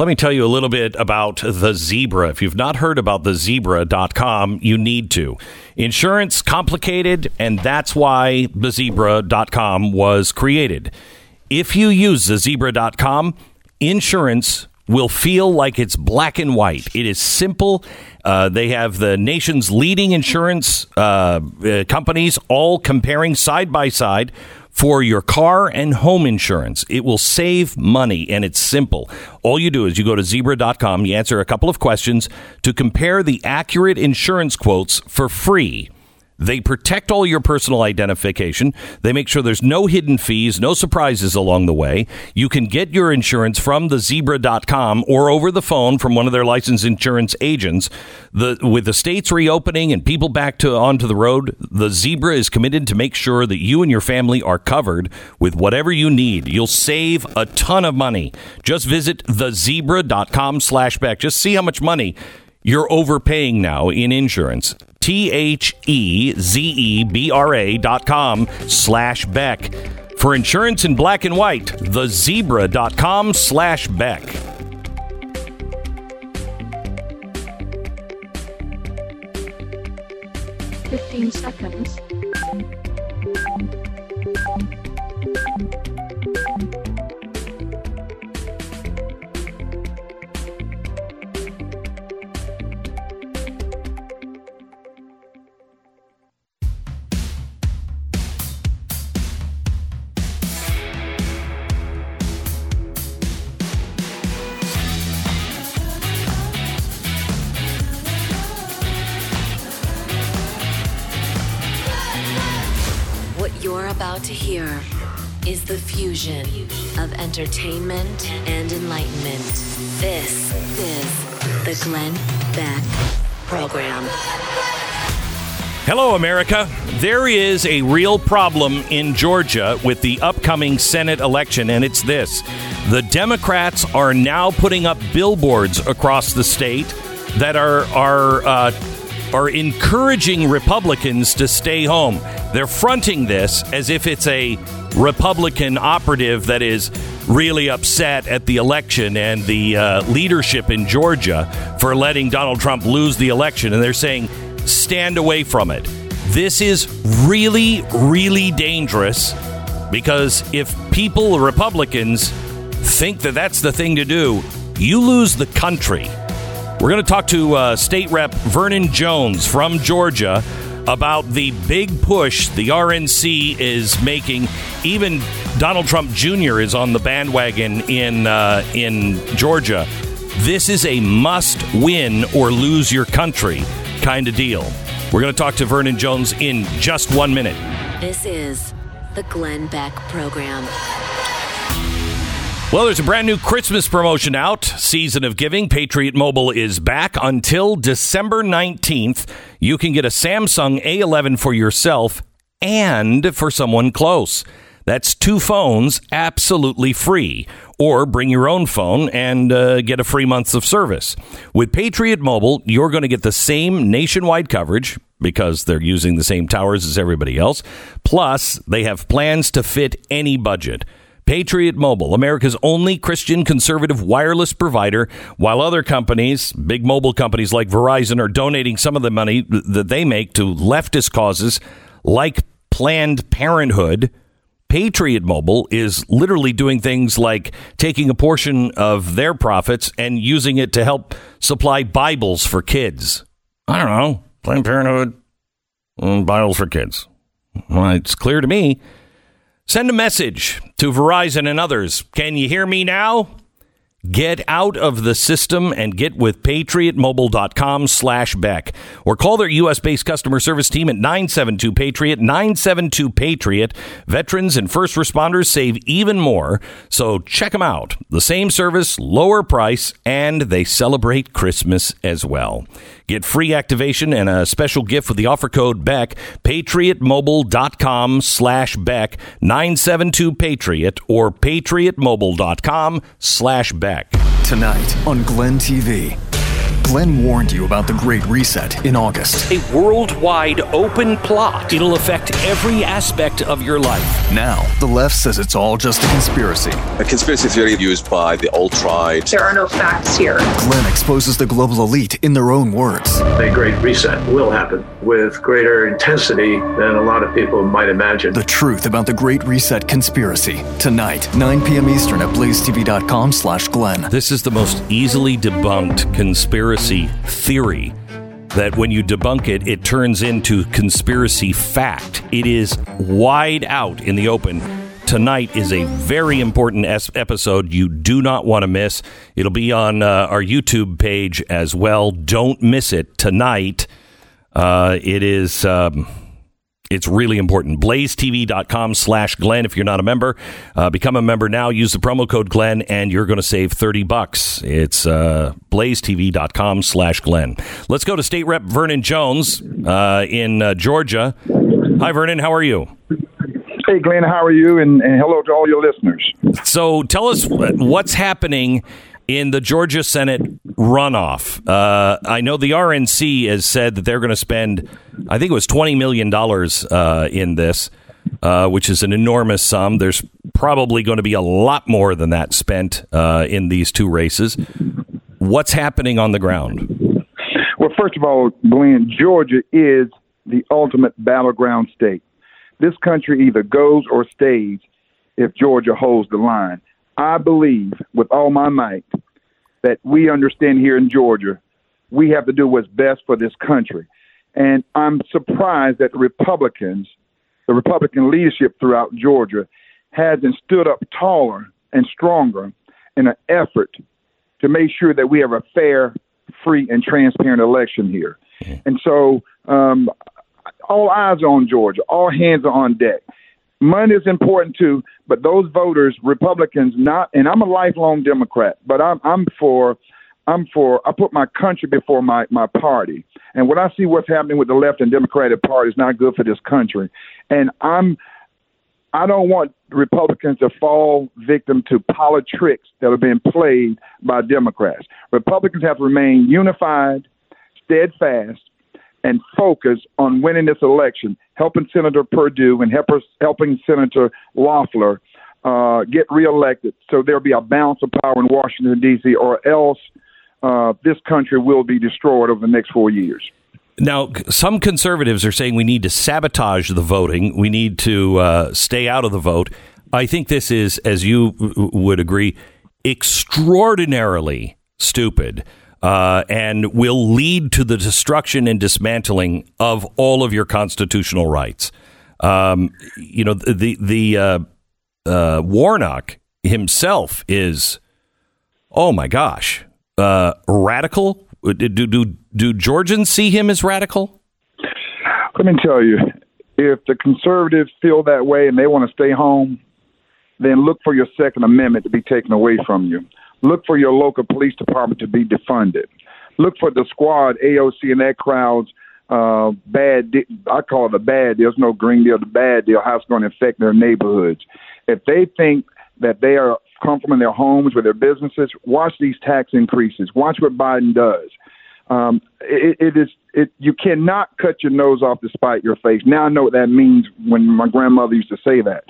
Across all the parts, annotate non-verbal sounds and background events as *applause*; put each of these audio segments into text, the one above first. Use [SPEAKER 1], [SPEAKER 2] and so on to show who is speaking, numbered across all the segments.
[SPEAKER 1] let me tell you a little bit about the zebra. If you've not heard about the zebra.com, you need to. Insurance complicated, and that's why the zebra.com was created. If you use the zebra.com, insurance will feel like it's black and white. It is simple. Uh, they have the nation's leading insurance uh, uh, companies all comparing side by side for your car and home insurance. It will save money and it's simple. All you do is you go to zebra.com, you answer a couple of questions to compare the accurate insurance quotes for free. They protect all your personal identification. They make sure there's no hidden fees, no surprises along the way. You can get your insurance from the zebra.com or over the phone from one of their licensed insurance agents. The, with the states reopening and people Beck to onto the road, the Zebra is committed to make sure that you and your family are covered with whatever you need. You'll save a ton of money. Just visit thezebra.com slash back. Just see how much money you're overpaying now in insurance. T H E Z E B R A dot com slash Beck. For insurance in black and white, thezebra.com slash Beck.
[SPEAKER 2] Fifteen seconds.
[SPEAKER 3] Fusion of entertainment and enlightenment. This is the Glenn Beck Program.
[SPEAKER 1] Hello, America. There is a real problem in Georgia with the upcoming Senate election, and it's this the Democrats are now putting up billboards across the state that are, are, uh, are encouraging Republicans to stay home. They're fronting this as if it's a Republican operative that is really upset at the election and the uh, leadership in Georgia for letting Donald Trump lose the election. And they're saying, stand away from it. This is really, really dangerous because if people, Republicans, think that that's the thing to do, you lose the country. We're going to talk to uh, State Rep Vernon Jones from Georgia about the big push the RNC is making. Even Donald Trump Jr. is on the bandwagon in uh, in Georgia. This is a must win or lose your country kind of deal. We're going to talk to Vernon Jones in just one minute.
[SPEAKER 3] This is the Glenn Beck Program.
[SPEAKER 1] Well, there's a brand new Christmas promotion out. Season of Giving. Patriot Mobile is back until December 19th. You can get a Samsung A11 for yourself and for someone close. That's two phones absolutely free. Or bring your own phone and uh, get a free month of service. With Patriot Mobile, you're going to get the same nationwide coverage because they're using the same towers as everybody else. Plus, they have plans to fit any budget. Patriot Mobile, America's only Christian conservative wireless provider, while other companies, big mobile companies like Verizon, are donating some of the money that they make to leftist causes like Planned Parenthood. Patriot Mobile is literally doing things like taking a portion of their profits and using it to help supply Bibles for kids. I don't know. Planned Parenthood, mm, Bibles for kids. Well, it's clear to me. Send a message to Verizon and others. Can you hear me now? Get out of the system and get with patriotmobile.com slash Beck or call their U.S. based customer service team at 972 Patriot, 972 Patriot. Veterans and first responders save even more. So check them out. The same service, lower price, and they celebrate Christmas as well. Get free activation and a special gift with the offer code Beck, patriotmobile.com slash Beck, 972 Patriot, or patriotmobile.com slash Beck.
[SPEAKER 4] Tonight on Glenn TV. Glenn warned you about the Great Reset in August.
[SPEAKER 1] A worldwide open plot. It'll affect every aspect of your life.
[SPEAKER 4] Now, the left says it's all just a conspiracy.
[SPEAKER 5] A conspiracy theory used by the alt right.
[SPEAKER 6] There are no facts here.
[SPEAKER 4] Glenn exposes the global elite in their own words.
[SPEAKER 7] A great reset will happen with greater intensity than a lot of people might imagine.
[SPEAKER 4] The truth about the Great Reset conspiracy. Tonight, 9 p.m. Eastern at blazetv.com slash Glenn.
[SPEAKER 1] This is the most easily debunked conspiracy theory that when you debunk it, it turns into conspiracy fact. It is wide out in the open. Tonight is a very important es- episode you do not want to miss. It'll be on uh, our YouTube page as well. Don't miss it tonight. Uh, it is. Um, it's really important. BlazeTV.com slash Glenn. If you're not a member, uh, become a member now. Use the promo code Glenn and you're going to save 30 bucks. It's uh, BlazeTV.com slash Glenn. Let's go to State Rep Vernon Jones uh, in uh, Georgia. Hi, Vernon. How are you?
[SPEAKER 8] Hey, Glenn. How are you? And, and hello to all your listeners.
[SPEAKER 1] So tell us what's happening in the Georgia Senate runoff. Uh, I know the RNC has said that they're going to spend, I think it was $20 million uh, in this, uh, which is an enormous sum. There's probably going to be a lot more than that spent uh, in these two races. What's happening on the ground?
[SPEAKER 8] Well, first of all, Glenn, Georgia is the ultimate battleground state. This country either goes or stays if Georgia holds the line. I believe with all my might that we understand here in Georgia, we have to do what's best for this country. And I'm surprised that the Republicans, the Republican leadership throughout Georgia, hasn't stood up taller and stronger in an effort to make sure that we have a fair, free, and transparent election here. And so, um, all eyes are on Georgia, all hands are on deck. Money is important too, but those voters, Republicans, not, and I'm a lifelong Democrat, but I'm I'm for, I'm for. I put my country before my my party, and when I see what's happening with the left and Democratic Party is not good for this country, and I'm, I don't want Republicans to fall victim to politics that are being played by Democrats. Republicans have to remain unified, steadfast, and focus on winning this election, helping Senator Perdue and help, helping Senator Loeffler uh, get reelected so there'll be a balance of power in Washington, D.C., or else uh, this country will be destroyed over the next four years.
[SPEAKER 1] Now, some conservatives are saying we need to sabotage the voting. We need to uh, stay out of the vote. I think this is, as you w- would agree, extraordinarily stupid uh, and will lead to the destruction and dismantling of all of your constitutional rights. Um, you know, the the uh, uh, Warnock himself is, oh my gosh, uh, radical. Do, do do Georgians see him as radical?
[SPEAKER 8] Let me tell you, if the conservatives feel that way and they want to stay home, then look for your Second Amendment to be taken away from you. Look for your local police department to be defunded. Look for the squad, AOC, and that crowd's uh, bad. Di- I call it a bad. deal. There's no green deal. The bad deal. How it's going to affect their neighborhoods. If they think that they are comfortable in their homes with their businesses, watch these tax increases. Watch what Biden does. Um, it, it is it. You cannot cut your nose off to spite your face. Now I know what that means. When my grandmother used to say that,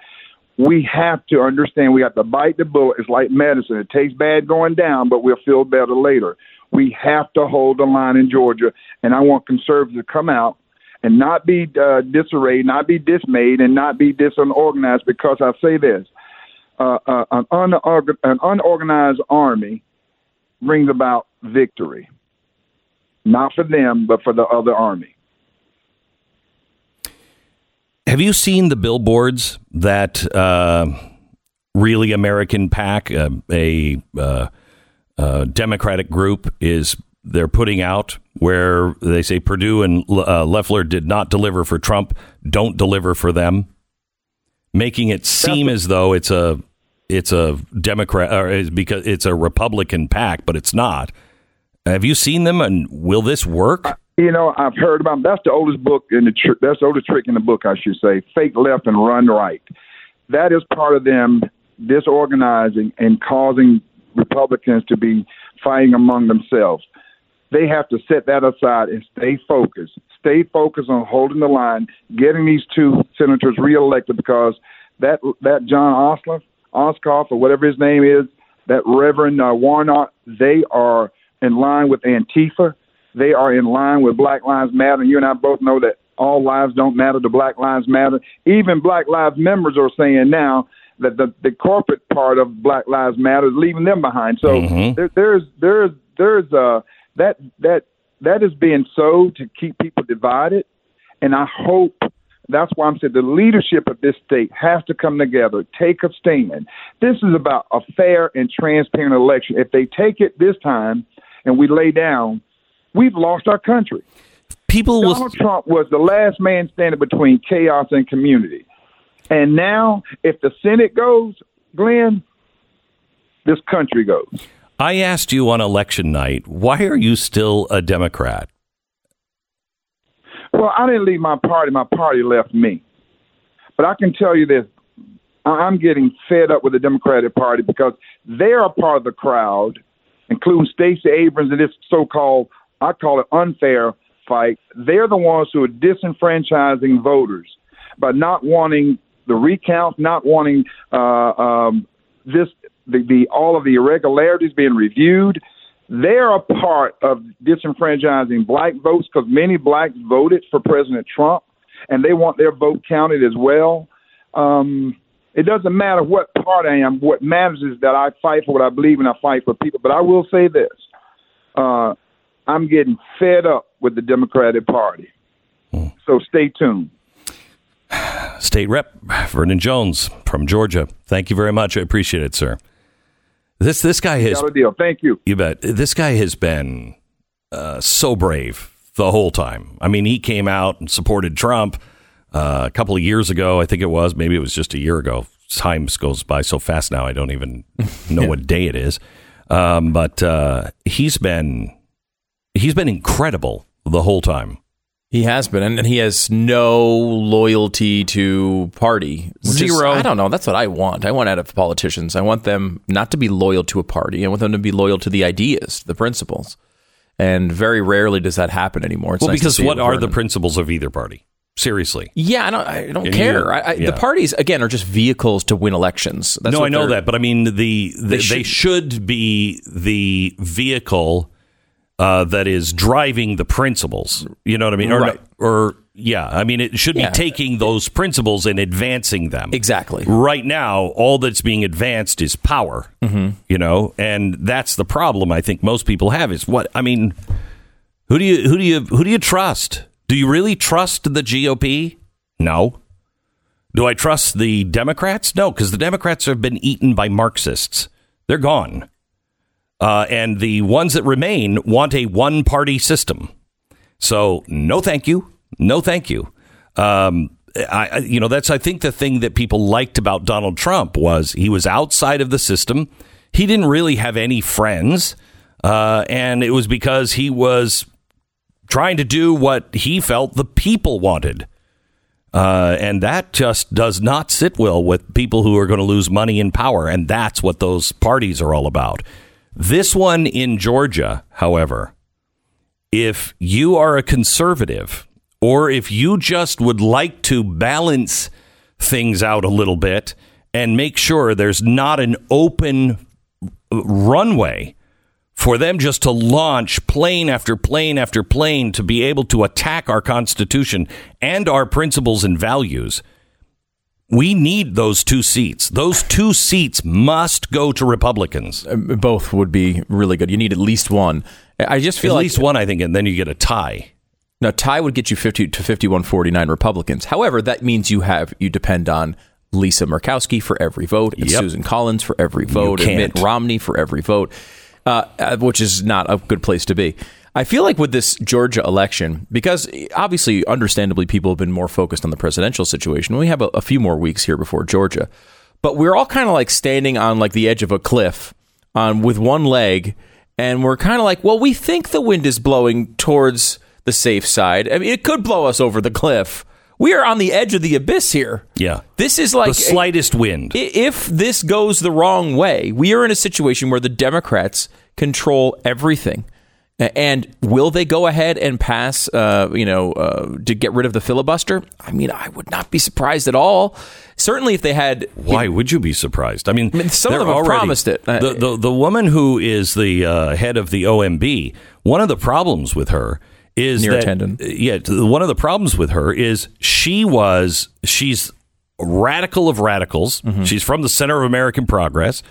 [SPEAKER 8] we have to understand we have to bite the bullet. It's like medicine. It tastes bad going down, but we'll feel better later. We have to hold the line in Georgia, and I want conservatives to come out and not be uh, disarrayed, not be dismayed, and not be disorganized. Because I say this: uh, uh, an, unorgan- an unorganized army brings about victory, not for them, but for the other army.
[SPEAKER 1] Have you seen the billboards that uh, Really American PAC, uh, a uh, uh, Democratic group, is they're putting out where they say Perdue and uh, Loeffler did not deliver for Trump, don't deliver for them, making it seem as though it's a it's a Democrat or it's because it's a Republican PAC, but it's not. Have you seen them, and will this work?
[SPEAKER 8] You know, I've heard about. That's the oldest book in the. Tr- that's the oldest trick in the book, I should say. Fake left and run right. That is part of them disorganizing and causing Republicans to be fighting among themselves. they have to set that aside and stay focused. Stay focused on holding the line, getting these two senators reelected because that that John Osler, Oskoff, or whatever his name is, that Reverend uh, Warnock, they are in line with Antifa. They are in line with Black Lives Matter. And you and I both know that all lives don't matter to Black Lives Matter. Even Black Lives members are saying now that the, the corporate part of Black Lives Matter is leaving them behind. So
[SPEAKER 1] Mhm.
[SPEAKER 8] there, there's there's there's uh that that that is being sowed to keep people divided, and I hope that's why I'm saying the leadership of this state has to come together, take a stand. This is about a fair and transparent election. If they take it this time and we lay down, we've lost our country.
[SPEAKER 1] People will.
[SPEAKER 8] Donald Trump was the last man standing between chaos and community. And now, if the Senate goes, Glenn, this country goes.
[SPEAKER 1] I asked you on election night, why are you still a Democrat?
[SPEAKER 8] Well, I didn't leave my party. My party left me. But I can tell you this I'm getting fed up with the Democratic Party because they're a part of the crowd, including Stacey Abrams and this so called, I call it unfair fight. They're the ones who are disenfranchising voters by not wanting the recount, not wanting uh, um, this the, the all of the irregularities being reviewed. They're a part of disenfranchising black votes because many blacks voted for President Trump, and they want their vote counted as well. Um, it doesn't matter what part I am. What matters is that I fight for what I believe and I fight for people. But I will say this: uh, I'm getting fed up with the Democratic Party. So stay tuned.
[SPEAKER 1] State Rep Vernon Jones from Georgia. Thank you very much. I appreciate it, sir. This this guy has
[SPEAKER 8] Got a deal. Thank you.
[SPEAKER 1] you bet. This guy has been uh, so brave the whole time. I mean, he came out and supported Trump uh, a couple of years ago. I think it was. Maybe it was just a year ago. Time goes by so fast now. I don't even *laughs* know what day it is. Um, but uh, he's been he's been incredible the whole time.
[SPEAKER 6] He has been, and, and he has no loyalty to party. which is-
[SPEAKER 1] Zero.
[SPEAKER 6] I don't know. That's what I want. I want out of politicians. I want them not to be loyal to a party. I want them to be loyal to the ideas, the principles. And very rarely does that happen anymore. It's
[SPEAKER 1] well,
[SPEAKER 6] nice
[SPEAKER 1] because what are the principles of either party? Seriously.
[SPEAKER 6] Yeah, I don't. I don't
[SPEAKER 1] Yeah,
[SPEAKER 6] care. I, I,
[SPEAKER 1] yeah.
[SPEAKER 6] The parties again are just vehicles to win elections. That's
[SPEAKER 1] no,
[SPEAKER 6] what
[SPEAKER 1] I know that, but I mean the, the they,
[SPEAKER 6] should-
[SPEAKER 1] should, be the vehicle uh, that is driving the principles. You know what I mean? Or,
[SPEAKER 6] Right.
[SPEAKER 1] or yeah, I mean it should
[SPEAKER 6] Yeah.
[SPEAKER 1] be taking those principles and advancing them.
[SPEAKER 6] Exactly.
[SPEAKER 1] Right now, all that's being advanced is power. Mm-hmm. You know, and that's the problem. I think most people have is what I mean. Who do you who do you who do you trust? Do you really trust the GOP? No. Do I trust the Democrats? No, because the Democrats have been eaten by Marxists. They're gone. Uh, and the ones that remain want a one party system. So, no thank you. No thank you. Um, I, you know, that's, I think, the thing that people liked about Donald Trump was he was outside of the system. He didn't really have any friends. Uh, and it was because he was trying to do what he felt the people wanted. Uh, and that just does not sit well with people who are going to lose money and power. And that's what those parties are all about. This one in Georgia, however, if you are a conservative or if you just would like to balance things out a little bit and make sure there's not an open runway for them just to launch plane after plane after plane to be able to attack our Constitution and our principles and values. We need those two seats. Those two seats must go to Republicans.
[SPEAKER 6] both would be really good. You need at least one. I just
[SPEAKER 1] At
[SPEAKER 6] feel like at
[SPEAKER 1] least one, I think, and then you get a tie.
[SPEAKER 6] Now, tie would get you 50 to 5149 Republicans. However, that means you have you depend on Lisa Murkowski for every vote, and
[SPEAKER 1] Yep.
[SPEAKER 6] Susan Collins for every vote, and. Mitt Romney for every vote, uh, uh, which is not a good place to be. I feel like with this Georgia election, because obviously, understandably, people have been more focused on the presidential situation. We have a, a few more weeks here before Georgia, but we're all kind of like standing on like the edge of a cliff on with one leg, and we're kind of like, well, we think the wind is blowing towards the safe side. I mean, it could blow us over the cliff. We are on the edge of the abyss here.
[SPEAKER 1] Yeah.
[SPEAKER 6] This is like
[SPEAKER 1] the slightest wind.
[SPEAKER 6] If this goes the wrong way, we are in a situation where the Democrats control everything. And will they go ahead and pass, uh, you know, uh, to get rid of the filibuster? I mean, I would not be surprised at all. Certainly, if they had.
[SPEAKER 1] Why would you be surprised? I mean,
[SPEAKER 6] mean, some of them have
[SPEAKER 1] already-
[SPEAKER 6] promised it. Uh,
[SPEAKER 1] The, the the woman who is the uh, head of the OMB, one of the problems with her is
[SPEAKER 6] Neera
[SPEAKER 1] that
[SPEAKER 6] Tanden.
[SPEAKER 1] yeah, one of the problems with her is she was she's radical of radicals.
[SPEAKER 6] Mm-hmm.
[SPEAKER 1] She's from the center of American progress.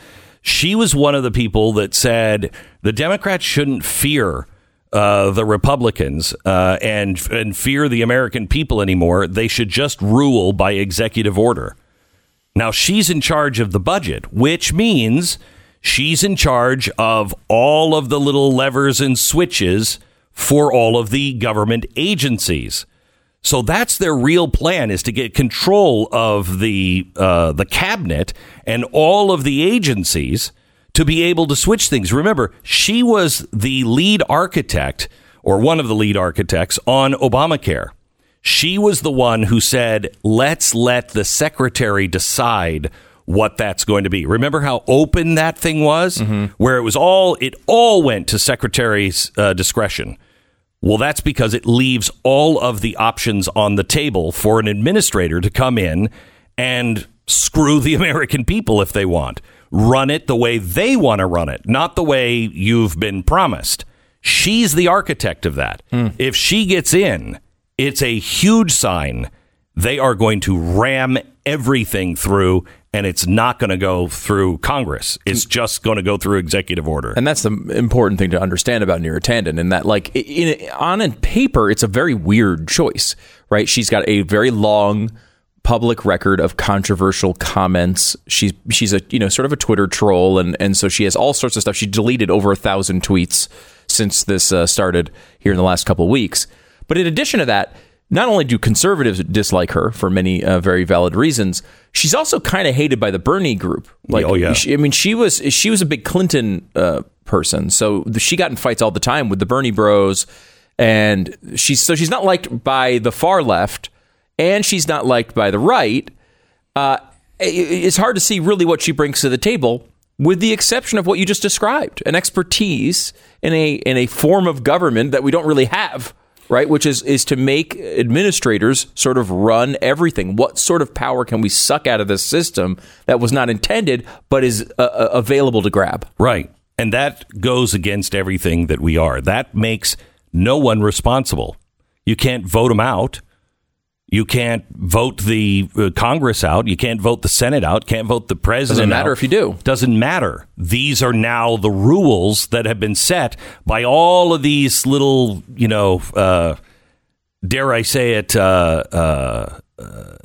[SPEAKER 1] She was one of the people that said the Democrats shouldn't fear uh, the Republicans uh, and and fear the American people anymore. They should just rule by executive order. Now she's in charge of the budget, which means she's in charge of all of the little levers and switches for all of the government agencies. So that's their real plan is to get control of the uh, the cabinet and all of the agencies to be able to switch things. Remember, she was the lead architect or one of the lead architects on Obamacare. She was the one who said, let's let the secretary decide what that's going to be. Remember how open that thing was? Where it was all, it all went to secretary's uh, discretion. Well, that's because it leaves all of the options on the table for an administrator to come in and screw the *laughs* American people if they want. Run it the way they want to run it, not the way you've been promised. She's the architect of that. Hmm. If she gets in, it's a huge sign they are going to ram everything through and it's not going to go through Congress. It's just going to go through executive order.
[SPEAKER 6] And that's the important thing to understand about Neera Tanden, in that, like, in, on paper, it's a very weird choice, right? She's got a very long public record of controversial comments. She's she's a you know sort of a Twitter troll, and and so she has all sorts of stuff. She deleted over a thousand tweets since this uh, started here in the last couple of weeks. But in addition to that, not only do conservatives dislike her for many uh, very valid reasons, she's also kind of hated by the Bernie group. Like,
[SPEAKER 1] Oh, yeah.
[SPEAKER 6] she- I mean, she was she was a big Clinton uh, person, so she got in fights all the time with the Bernie Bros, and she's so she's not liked by the far left, and she's not liked by the right. Uh, it's hard to see really what she brings to the table, with the exception of what you just described, an expertise in a in a form of government that we don't really have. Right, which is is to make administrators sort of run everything. What sort of power can we suck out of this system that was not intended but is uh, uh, available to grab?
[SPEAKER 1] Right. And that goes against everything that we are. That makes no one responsible. You can't vote them out. You can't vote the uh, Congress out. You can't vote the Senate out. Can't vote the president
[SPEAKER 6] Doesn't matter
[SPEAKER 1] out.
[SPEAKER 6] if you do.
[SPEAKER 1] Doesn't matter. These are now the rules that have been set by all of these little, you know, uh, dare I say it, uh, uh, uh,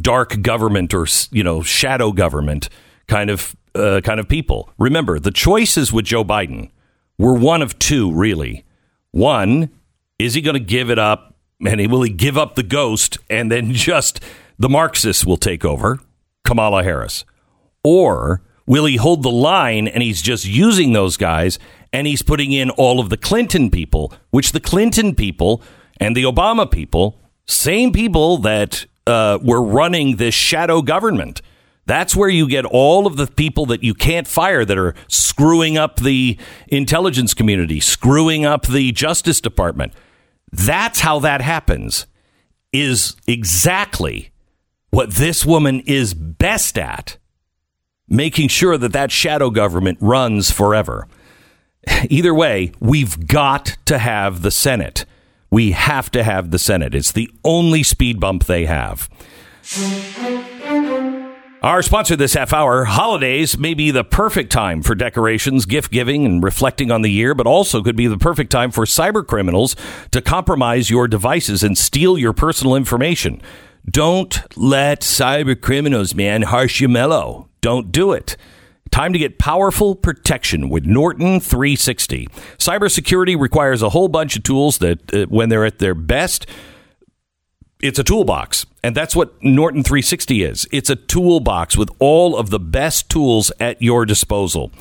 [SPEAKER 1] dark government or you know shadow government kind of uh, kind of people. Remember, the choices with Joe Biden were one of two, really. One, is he going to give it up, and will he give up the ghost, and then just the Marxists will take over, Kamala Harris, or will he hold the line and he's just using those guys and he's putting in all of the Clinton people, which the Clinton people and the Obama people, same people that uh, were running this shadow government. That's where you get all of the people that you can't fire that are screwing up the intelligence community, screwing up the Justice Department. That's how that happens, is exactly what this woman is best at making sure that that shadow government runs forever. Either way, we've got to have the Senate. We have to have the Senate. It's the only speed bump they have. Our sponsor this half hour, holidays may be the perfect time for decorations, gift giving, and reflecting on the year, but also could be the perfect time for cyber criminals to compromise your devices and steal your personal information. Don't let cyber criminals, man, harsh you mellow. Don't do it. Time to get powerful protection with Norton 360. Cybersecurity requires a whole bunch of tools that, uh, when they're at their best, it's a toolbox. And that's what Norton 360 is. It's a toolbox with all of the best tools at your disposal.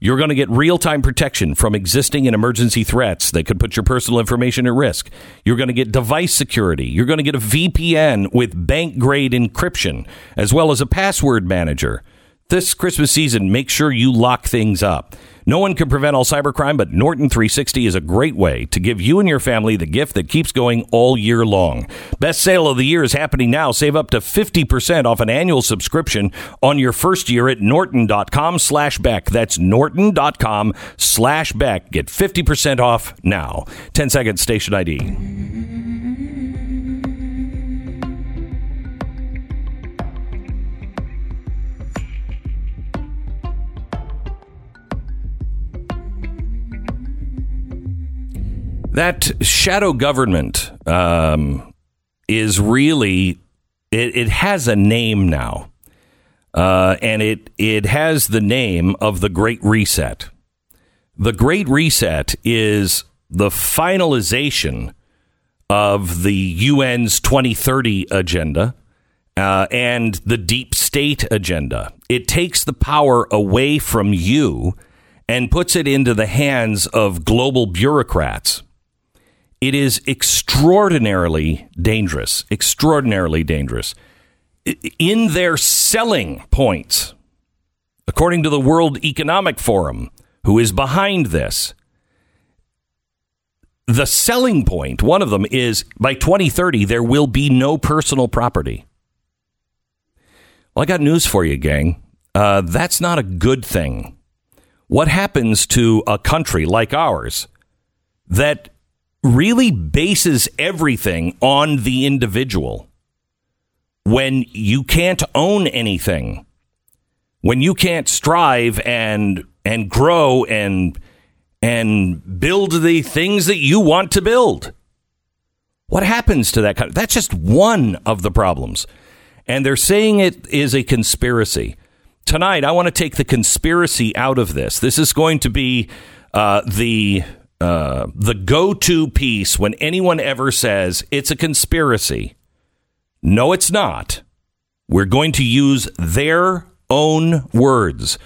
[SPEAKER 1] You're going to get real time protection from existing and emergency threats that could put your personal information at risk. You're going to get device security. You're going to get a VPN with bank grade encryption, as well as a password manager. This Christmas season, make sure you lock things up. No one can prevent all cybercrime, but Norton 360 is a great way to give you and your family the gift that keeps going all year long. Best sale of the year is happening now. Save up to 50% off an annual subscription on your first year at norton.com slash Beck. That's norton.com slash Beck. Get 50% off now. 10 seconds station ID. That shadow government um, is really it, it has a name now, uh, and it it has the name of the Great Reset. The Great Reset is the finalization of the UN's 2030 agenda uh, and the deep state agenda. It takes the power away from you and puts it into the hands of global bureaucrats. It is extraordinarily dangerous, extraordinarily dangerous. In their selling points, according to the World Economic Forum, who is behind this, the selling point, one of them is by 2030, there will be no personal property. Well, I got news for you, gang. Uh, that's not a good thing. What happens to a country like ours that really bases everything on the individual. When you can't own anything when you can't strive and and grow and and build the things that you want to build what happens to that kind of, that's just one of the problems. And they're saying it is a conspiracy. Tonight i want to take the conspiracy out of this. This is going to be uh, the the go-to piece when anyone ever says it's a conspiracy. No, it's not. We're going to use their own words.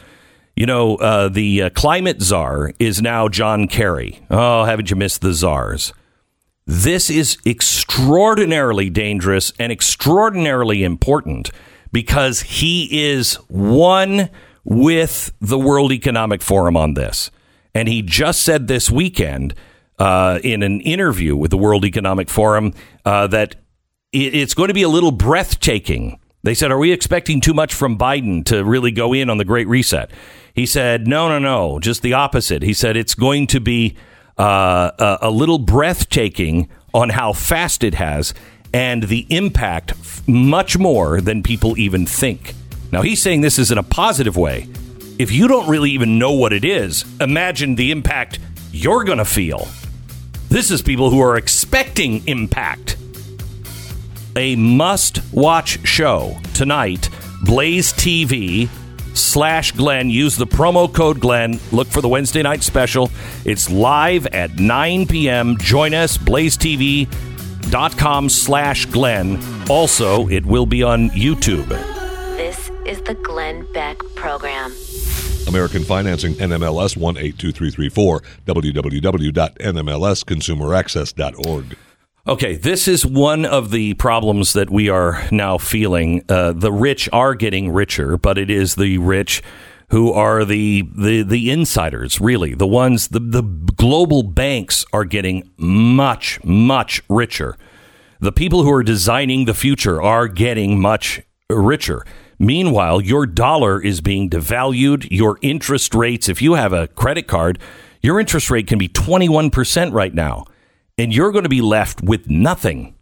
[SPEAKER 1] You know, uh, the uh, climate czar is now John Kerry. Oh, haven't you missed the czars? This is extraordinarily dangerous and extraordinarily important because he is one with the World Economic Forum on this. And he just said this weekend uh, in an interview with the World Economic Forum uh, that it's going to be a little breathtaking. They said, Are we expecting too much from Biden to really go in on the Great Reset? He said, No, no, no, just the opposite. He said, It's going to be uh, a, a little breathtaking on how fast it has and the impact much more than people even think. Now, he's saying this is in a positive way if you don't really even know what it is, imagine the impact you're going to feel. This is people who are expecting impact. A must watch show tonight, Blaze TV slash Glenn. Use the promo code Glenn. Look for the Wednesday night special. It's live at 9 p.m. Join us, blazetv.com slash Glenn. Also, it will be on YouTube.
[SPEAKER 3] This is the Glenn Beck Program.
[SPEAKER 9] American Financing, NMLS 182334, www.nmlsconsumeraccess.org.
[SPEAKER 1] Okay, this is one of the problems that we are now feeling. Uh, the rich are getting richer, but it is the rich who are the the, the insiders, really. The ones, the, the global banks are getting much, much richer. The people who are designing the future are getting much richer. Meanwhile, your dollar is being devalued. Your interest rates, if you have a credit card, your interest rate can be 21% right now, and you're going to be left with nothing.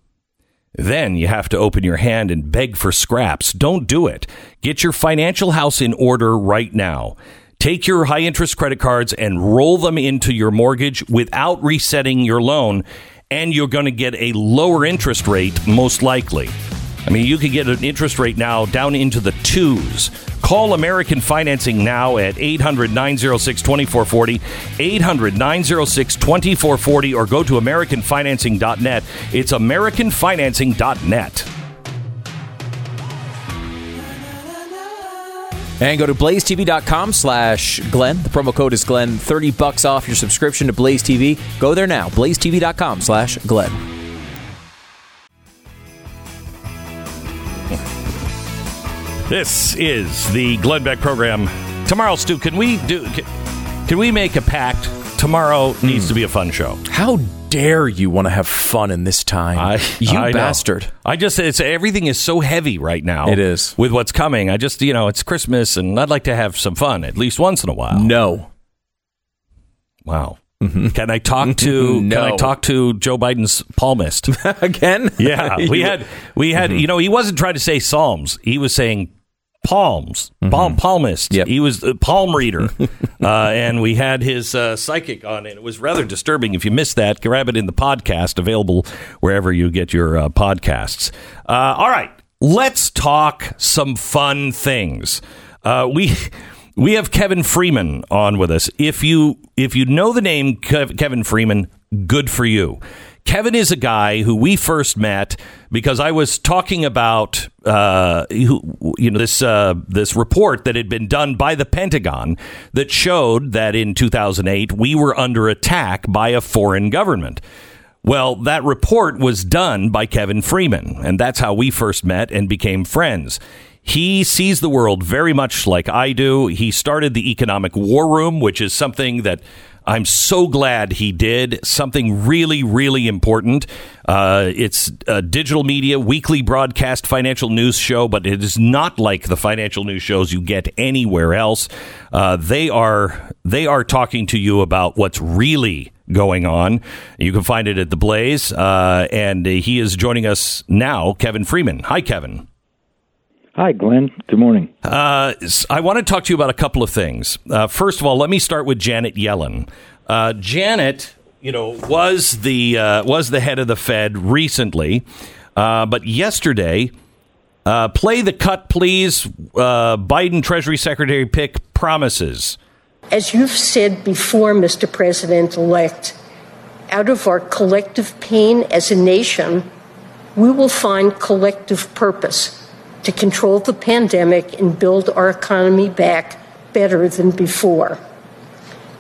[SPEAKER 1] Then you have to open your hand and beg for scraps. Don't do it. Get your financial house in order right now. Take your high interest credit cards and roll them into your mortgage without resetting your loan, and you're going to get a lower interest rate, most likely. I mean, you could get an interest rate now down into the twos. Call American Financing now at 800 906 2440, 800 906 2440, or go to AmericanFinancing.net. It's AmericanFinancing.net.
[SPEAKER 6] And go to blazetv.com slash Glenn. The promo code is Glenn. 30 bucks off your subscription to Blaze TV. Go there now. blazetv.com slash Glenn.
[SPEAKER 1] This is the Glenn Beck program. Tomorrow, Stu, can we do? Can, can we make a pact? Tomorrow needs hmm. to be a fun show.
[SPEAKER 6] How dare you want to have fun in this time?
[SPEAKER 1] I,
[SPEAKER 6] you
[SPEAKER 1] I know.
[SPEAKER 6] bastard.
[SPEAKER 1] I just it's everything is so heavy right now.
[SPEAKER 6] It is.
[SPEAKER 1] with what's coming. I just you know it's Christmas and I'd like to have some fun at least once in a while.
[SPEAKER 6] No.
[SPEAKER 1] Wow. Mm-hmm. Can I talk to
[SPEAKER 6] No.
[SPEAKER 1] Can I *laughs* talk to Joe Biden's palmist? *laughs*
[SPEAKER 6] Again?
[SPEAKER 1] Yeah, we *laughs* had we had mm-hmm. you know he wasn't trying to say psalms. He was saying palms, palm palmist.
[SPEAKER 6] Yep.
[SPEAKER 1] He was a palm reader, *laughs* uh, and we had his uh, psychic on, and it was rather disturbing. If you missed that, grab it in the podcast available wherever you get your uh, podcasts. Uh, all right, let's talk some fun things. Uh, we. *laughs* We have Kevin Freeman on with us. If you if you know the name Kev- Kevin Freeman, good for you. Kevin is a guy who we first met because I was talking about uh, you know this uh, this report that had been done by the Pentagon that showed that in 2008 we were under attack by a foreign government. Well, that report was done by Kevin Freeman, and that's how we first met and became friends. He sees the world very much like I do. He started the Economic War Room, which is something that I'm so glad he did. Something really, really important. Uh, it's a digital media, weekly broadcast financial news show, but it is not like the financial news shows you get anywhere else. Uh, they are they are talking to you about what's really going on. You can find it at the Blaze, uh, and he is joining us now. Kevin Freeman. Hi, Kevin.
[SPEAKER 10] Hi, Glenn. Good morning.
[SPEAKER 1] Uh, s- I want to talk to you about a couple of things. Uh, first of all, let me start with Janet Yellen. Uh, Janet, you know, was the uh, was the head of the Fed recently, uh, but yesterday, uh, play the cut, please. Uh, Biden Treasury Secretary pick promises.
[SPEAKER 11] As you've said before, Mr. President elect, out of our collective pain as a nation, we will find collective purpose to control the pandemic and build our economy back better than before.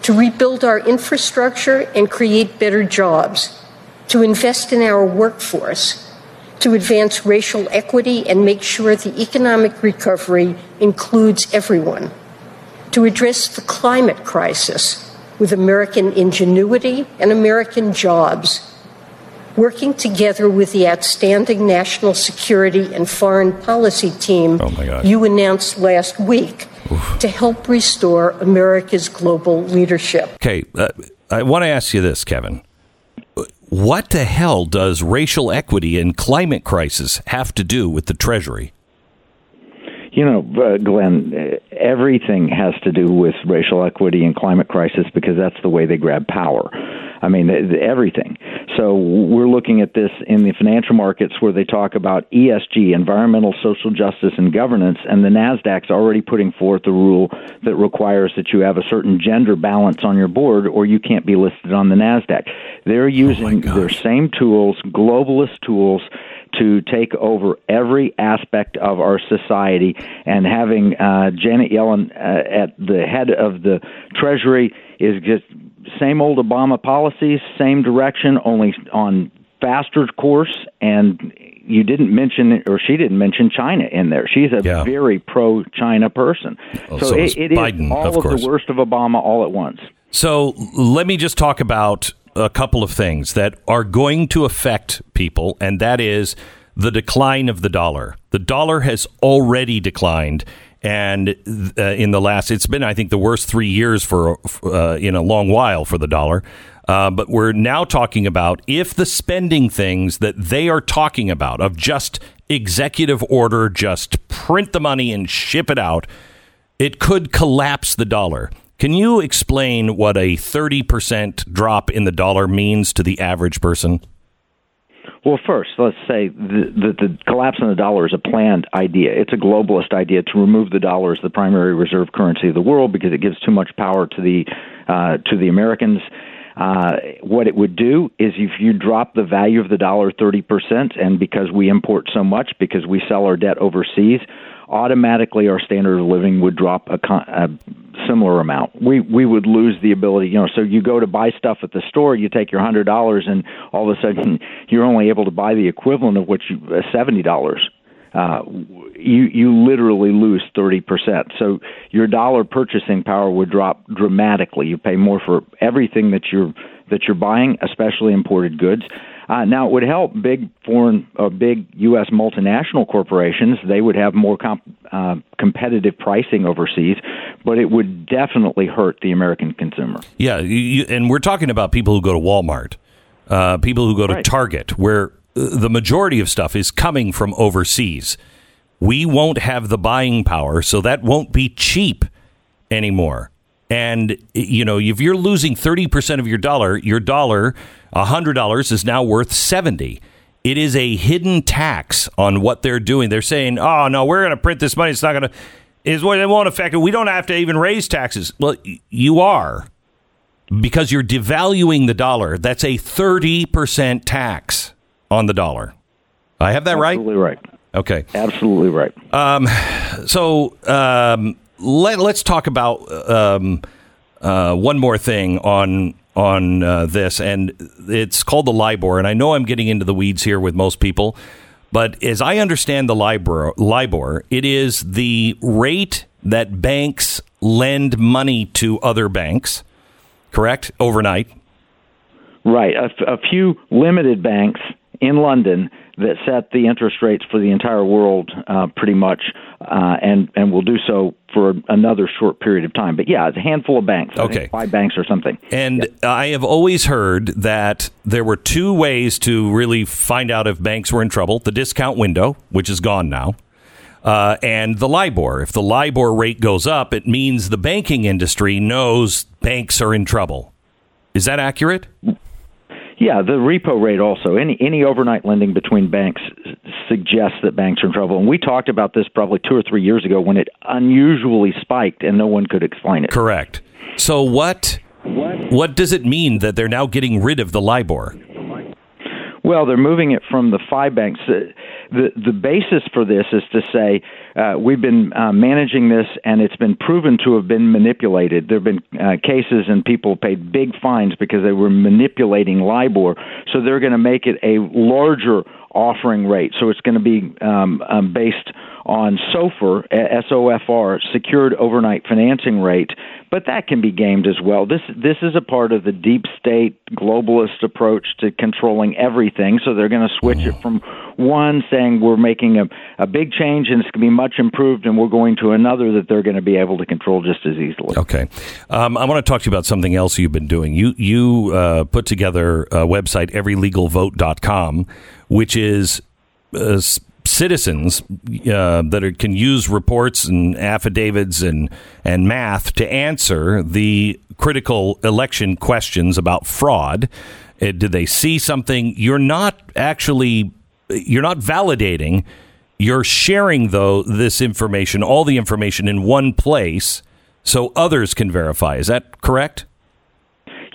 [SPEAKER 11] To rebuild our infrastructure and create better jobs, to invest in our workforce, to advance racial equity and make sure the economic recovery includes everyone. To address the climate crisis with American ingenuity and American jobs, working together with the outstanding national security and foreign policy team
[SPEAKER 1] Oh,
[SPEAKER 11] you announced last week to help restore America's global leadership.
[SPEAKER 1] Okay, uh, I want to ask you this, Kevin. What the hell does racial equity and climate crisis have to do with the Treasury?
[SPEAKER 10] You know, uh, Glenn, uh, everything has to do with racial equity and climate crisis because that's the way they grab power. I mean, th- th- everything. So we're looking at this in the financial markets where they talk about ESG, environmental, social justice, and governance, and the Nasdaq's already putting forth a rule that requires that you have a certain gender balance on your board, or you can't be listed on the Nasdaq. They're using their same tools, globalist tools to take over every aspect of our society and having uh, Janet Yellen uh, at the head of the Treasury is just same old Obama policies, same direction, only on faster course. And you didn't mention, or she didn't mention China in there. She's a
[SPEAKER 1] Yeah.
[SPEAKER 10] very pro-China person.
[SPEAKER 1] Oh,
[SPEAKER 10] so
[SPEAKER 1] so
[SPEAKER 10] it,
[SPEAKER 1] is
[SPEAKER 10] it is
[SPEAKER 1] Biden,
[SPEAKER 10] all
[SPEAKER 1] of
[SPEAKER 10] of, the worst of Obama all at once.
[SPEAKER 1] So let me just talk about a couple of things that are going to affect people, and that is the decline of the dollar. The dollar has already declined. And uh, in the last, it's been, I think, the worst three years for uh, in a long while for the dollar. Uh, but we're now talking about if the spending things that they are talking about of just executive order, just print the money and ship it out, it could collapse the dollar. Can you explain what a 30% drop in the dollar means to the average person?
[SPEAKER 10] Well, first, let's say that the, the collapse in the dollar is a planned idea. It's a globalist idea to remove the dollar as the primary reserve currency of the world because it gives too much power to the uh, to the Americans. Uh, what it would do is if you drop the value of the dollar 30%, and because we import so much, because we sell our debt overseas, automatically our standard of living would drop a, con- a similar amount. We we would lose the ability, you know. So you go to buy stuff at the store, you take your hundred dollars, and all of a sudden *laughs* you're only able to buy the equivalent of what you uh, seventy dollars. Uh, you you literally lose 30%. So your dollar purchasing power would drop dramatically. You pay more for everything that you're that you're buying, especially imported goods. Uh, now, it would help big foreign, uh, big U.S. multinational corporations. They would have more comp- uh, competitive pricing overseas, but it would definitely hurt the American consumer.
[SPEAKER 1] Yeah, you, you, and we're talking about people who go to Walmart, uh, people who go to
[SPEAKER 10] Right.
[SPEAKER 1] Target, where uh, the majority of stuff is coming from overseas. We won't have the buying power, so that won't be cheap anymore. And you know, if you're losing thirty percent of your dollar, your dollar, hundred dollars, is now worth seventy. It is a hidden tax on what they're doing. They're saying, "Oh no, we're going to print this money. It's not going to." Is what it won't affect it. We don't have to even raise taxes. Well, y- you are because you're devaluing the dollar. That's a 30% tax on the dollar. I have that right?
[SPEAKER 10] Absolutely right.
[SPEAKER 1] Okay.
[SPEAKER 10] Absolutely right.
[SPEAKER 1] Um, so um, let, let's talk about um, uh, one more thing on on uh, this, and it's called the LIBOR. And I know I'm getting into the weeds here with most people, but as I understand the LIBOR, LIBOR, it is the rate that banks lend money to other banks, correct? Overnight.
[SPEAKER 10] Right. A, f- a few limited banks in London that set the interest rates for the entire world uh, pretty much, uh, and and will do so for another short period of time. But yeah, it's a handful of banks.
[SPEAKER 1] Okay.
[SPEAKER 10] five banks or something.
[SPEAKER 1] And I have always heard that there were two ways to really find out if banks were in trouble the discount window, which is gone now, uh, and the LIBOR. If the LIBOR rate goes up, it means the banking industry knows banks are in trouble. Is that accurate?
[SPEAKER 10] Yeah, the repo rate also. Any any overnight lending between banks suggests that banks are in trouble. And we talked about this probably two or three years ago when it unusually spiked and no one could explain it.
[SPEAKER 1] Correct. So what what does it mean that they're now getting rid of the LIBOR?
[SPEAKER 10] Well, they're moving it from the five banks. The the, basis for this is to say uh, we've been uh, managing this, and it's been proven to have been manipulated. There have been uh, cases, and people paid big fines because they were manipulating LIBOR. So they're going to make it a larger offering rate. So it's going to be um, um, based on SOFR, S O F R, secured overnight financing rate. But that can be gamed as well. This this is a part of the deep state globalist approach to controlling everything. So they're going to switch it from one saying we're making a, a big change and it's going to be much improved, and we're going to another that they're going to be able to control just as easily.
[SPEAKER 1] Okay, um, I want to talk to you about something else you've been doing. You you uh, put together a website, everylegalvote.com, which is uh, citizens uh, that are, can use reports and affidavits and and math to answer the critical election questions about fraud. Uh, did they see something? You're not actually you're not validating. You're sharing though this information, all the information in one place so others can verify. Is that correct?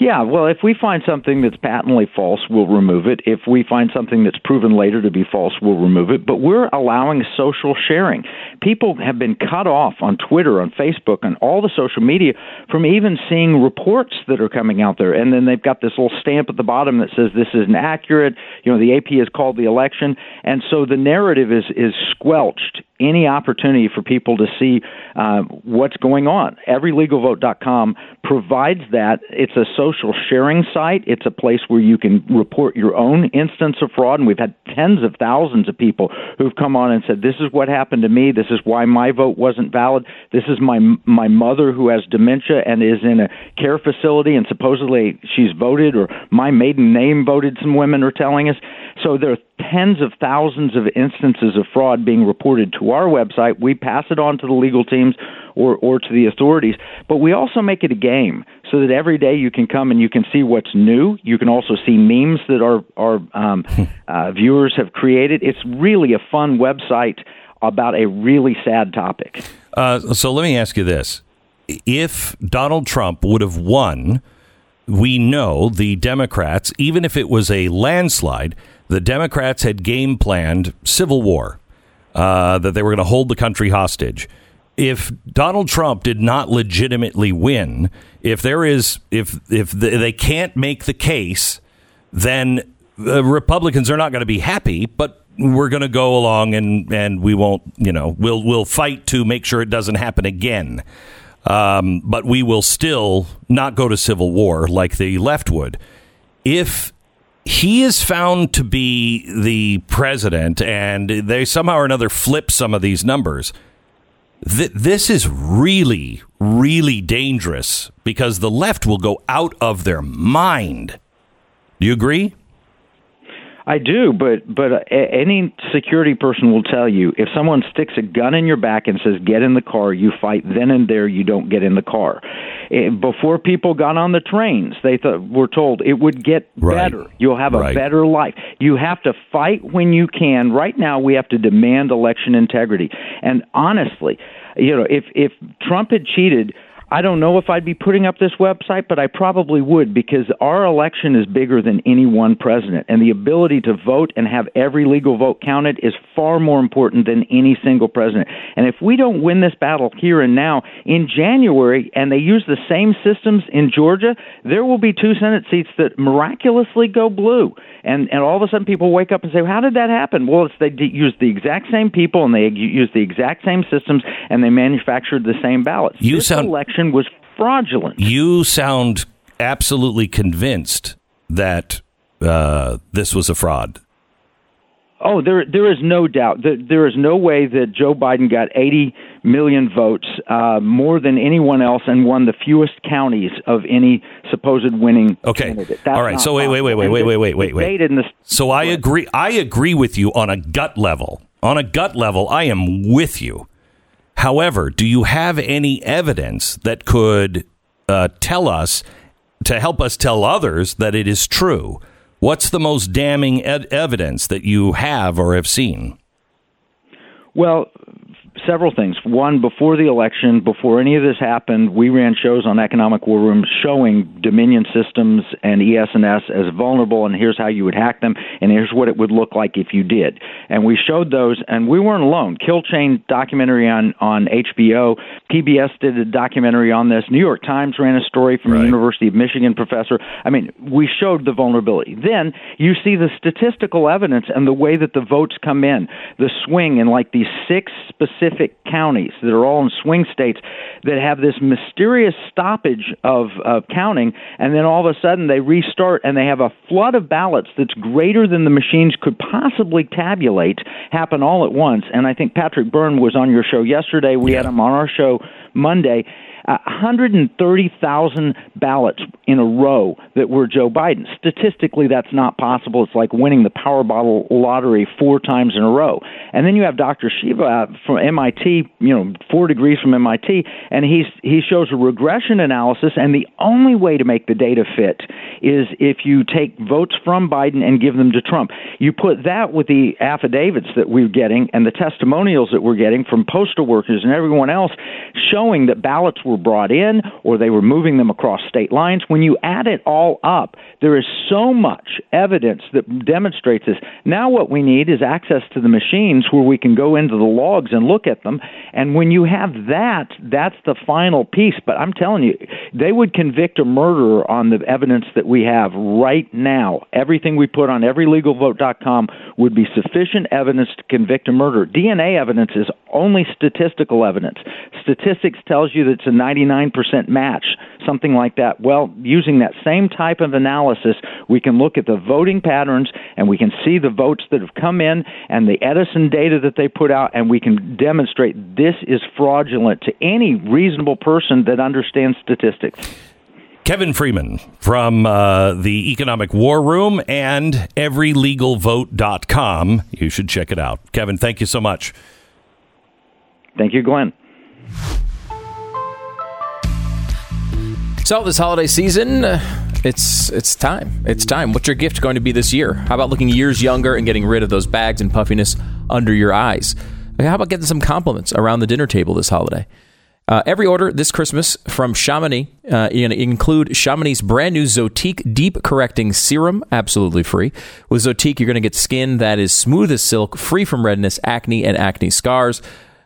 [SPEAKER 10] Yeah, well, if we find something that's patently false, we'll remove it. If we find something that's proven later to be false, we'll remove it. But we're allowing social sharing. People have been cut off on Twitter, on Facebook, on all the social media from even seeing reports that are coming out there. And then they've got this little stamp at the bottom that says this isn't accurate. You know, the AP has called the election. And so the narrative is, is squelched any opportunity for people to see uh, what's going on. EveryLegalVote.com provides that. It's a social sharing site. It's a place where you can report your own instance of fraud. And we've had tens of thousands of people who've come on and said, "This is what happened to me. This is why my vote wasn't valid. This is my my mother who has dementia and is in a care facility, and supposedly she's voted, or my maiden name voted." Some women are telling us. So there are tens of thousands of instances of fraud being reported to our website. We pass it on to the legal teams or, or to the authorities, but we also make it a game so that every day you can come and you can see what's new. You can also see memes that our, our um, *laughs* uh, viewers have created. It's really a fun website about a really sad topic.
[SPEAKER 1] Uh, so let me ask you this: If Donald Trump would have won, we know the Democrats, even if it was a landslide, the Democrats had game planned civil war, uh, that they were going to hold the country hostage. If Donald Trump did not legitimately win, if there is, if if the, they can't make the case, then the Republicans are not going to be happy. But we're going to go along and and we won't, you know, we'll we'll fight to make sure it doesn't happen again. Um, but we will still not go to civil war like the left would. If he is found to be the president and they somehow or another flip some of these numbers, th- this is really, really dangerous because the left will go out of their mind. Do you agree?
[SPEAKER 10] I do, but but uh, any security person will tell you if someone sticks a gun in your back and says get in the car, you fight then and there. You don't get in the car. Eh, before people got on the trains, they thought were told it would get
[SPEAKER 1] Right.
[SPEAKER 10] better. You'll have a
[SPEAKER 1] Right.
[SPEAKER 10] better life. You have to fight when you can. Right now, we have to demand election integrity. And honestly, you know, if if Trump had cheated. I don't know if I'd be putting up this website, but I probably would because our election is bigger than any one president. And the ability to vote and have every legal vote counted is far more important than any single president. And if we don't win this battle here and now, in January, and they use the same systems in Georgia, there will be two Senate seats that miraculously go blue. And, and all of a sudden people wake up and say, How did that happen? Well, it's they d- used the exact same people and they used the exact same systems and they manufactured the same ballots.
[SPEAKER 1] You
[SPEAKER 10] this
[SPEAKER 1] sound-
[SPEAKER 10] election was fraudulent.
[SPEAKER 1] You sound absolutely convinced that uh, this was a fraud.
[SPEAKER 10] Oh, there there is no doubt that there is no way that Joe Biden got 80 million votes, uh, more than anyone else, and won the fewest counties of any supposed winning
[SPEAKER 1] Okay.
[SPEAKER 10] candidate. That's
[SPEAKER 1] All right. So wait, wait, wait, wait, wait, wait, wait, wait, wait.
[SPEAKER 10] the
[SPEAKER 1] So I agree. I agree with you on a gut level. On a gut level, I am with you. However, do you have any evidence that could uh, tell us to help us tell others that it is true? What's the most damning ed- evidence that you have or have seen?
[SPEAKER 10] Well, several things. One, before the election, before any of this happened, we ran shows on Economic War Room showing Dominion Systems and ES&S as vulnerable, and here's how you would hack them, and here's what it would look like if you did. And we showed those, and we weren't alone. Kill Chain documentary on on HBO, PBS did a documentary on this. New York Times ran a story from a University of Michigan professor. I mean, we showed the vulnerability. Then you see the statistical evidence and the way that the votes come in, the swing in like these six specific counties that are all in swing states that have this mysterious stoppage of, of counting, and then all of a sudden they restart and they have a flood of ballots that's greater than the machines could possibly tabulate happen all at once. And I think Patrick Byrne was on your show yesterday. We had him on our show Monday. Uh, 130,000 ballots in a row that were Joe Biden. Statistically, that's not possible. It's like winning the Powerball lottery four times in a row. And then you have Dr. Shiva uh, from MIT, you know, four degrees from MIT, and he's he shows a regression analysis. And the only way to make the data fit is if you take votes from Biden and give them to Trump. You put that with the affidavits that we're getting and the testimonials that we're getting from postal workers and everyone else showing that ballots were brought in or they were moving them across state lines. When you add it all up, there is so much evidence that demonstrates this. Now, what we need is access to the machines where we can go into the logs and look at them. And when you have that, that's the final piece. But I'm telling you, they would convict a murderer on the evidence that we have right now. Everything we put on everylegalvote.com would be sufficient evidence to convict a murderer. DNA evidence is only statistical evidence. Statistics tells you that it's a 99% match, something like that. Well, using that same type of analysis, we can look at the voting patterns and we can see the votes that have come in and the Edison data that they put out, and we can demonstrate this is fraudulent to any reasonable person that understands statistics.
[SPEAKER 1] Kevin Freeman from uh, the Economic War Room and everylegalvote.com. You should check it out. Kevin, thank you so much.
[SPEAKER 10] Thank you, Glenn.
[SPEAKER 6] So this holiday season, uh, it's it's time. It's time. What's your gift going to be this year? How about looking years younger and getting rid of those bags and puffiness under your eyes? How about getting some compliments around the dinner table this holiday? Uh, every order this Christmas from Chamonix, uh, include Chamonix's brand new Zotique Deep Correcting Serum, absolutely free. With Zotique, you're going to get skin that is smooth as silk, free from redness, acne, and acne scars.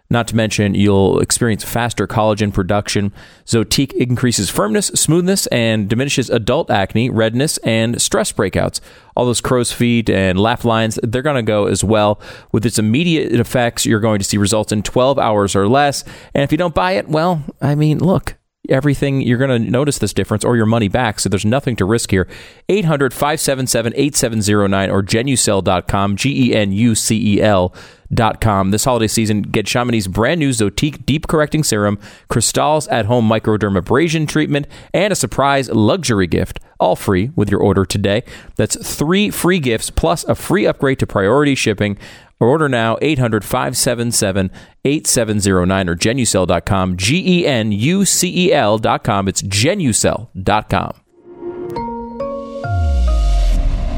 [SPEAKER 6] Not to mention, you'll experience faster collagen production. Zotique increases firmness, smoothness, and diminishes adult acne, redness, and stress breakouts. All those crow's feet and laugh lines, they're going to go as well. With its immediate effects, you're going to see results in 12 hours or less. And if you don't buy it, well, I mean, look, everything you're going to notice this difference or your money back so there's nothing to risk here. 800-577-8709 or genucel.com g-e-n-u-c-e-l dot com this holiday season get chamonix's brand new zotique deep correcting serum crystals at home microdermabrasion treatment and a surprise luxury gift all free with your order today. That's three free gifts plus a free upgrade to priority shipping Order now 800 577 8709 or genucel.com. G E N U C E L.com. It's genucel.com.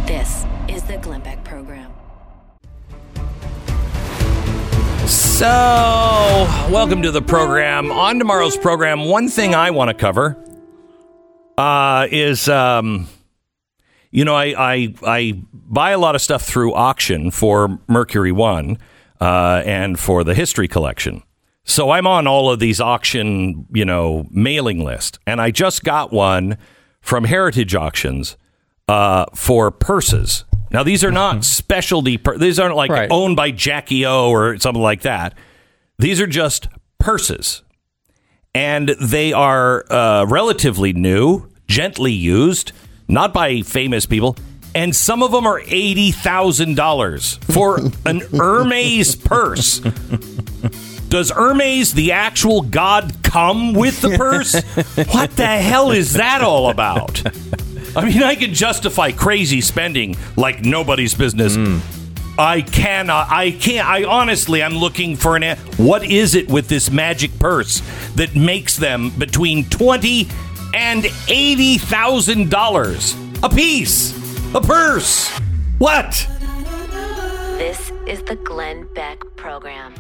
[SPEAKER 3] This is the Glenn Beck Program.
[SPEAKER 1] So, welcome to the program. On tomorrow's program, one thing I want to cover uh, is, um, you know, I, I I buy a lot of stuff through auction for Mercury One uh, and for the History Collection. So I'm on all of these auction, you know, mailing list, and I just got one from Heritage Auctions uh, for purses. Now these are not specialty. Pur- these aren't like
[SPEAKER 6] Right.
[SPEAKER 1] owned by Jackie O or something like that. These are just purses, and they are uh, relatively new, gently used, not by famous people. And some of them are eighty thousand dollars for *laughs* an Hermes purse. Does Hermes, the actual god, come with the purse? *laughs* What the hell is that all about? I mean, I can justify crazy spending like nobody's business. Hmm. I cannot. I can't. I honestly, I'm looking for an. What is it with this magic purse that makes them between twenty and eighty thousand dollars a piece? A purse? What?
[SPEAKER 3] This is the Glenn Beck Program.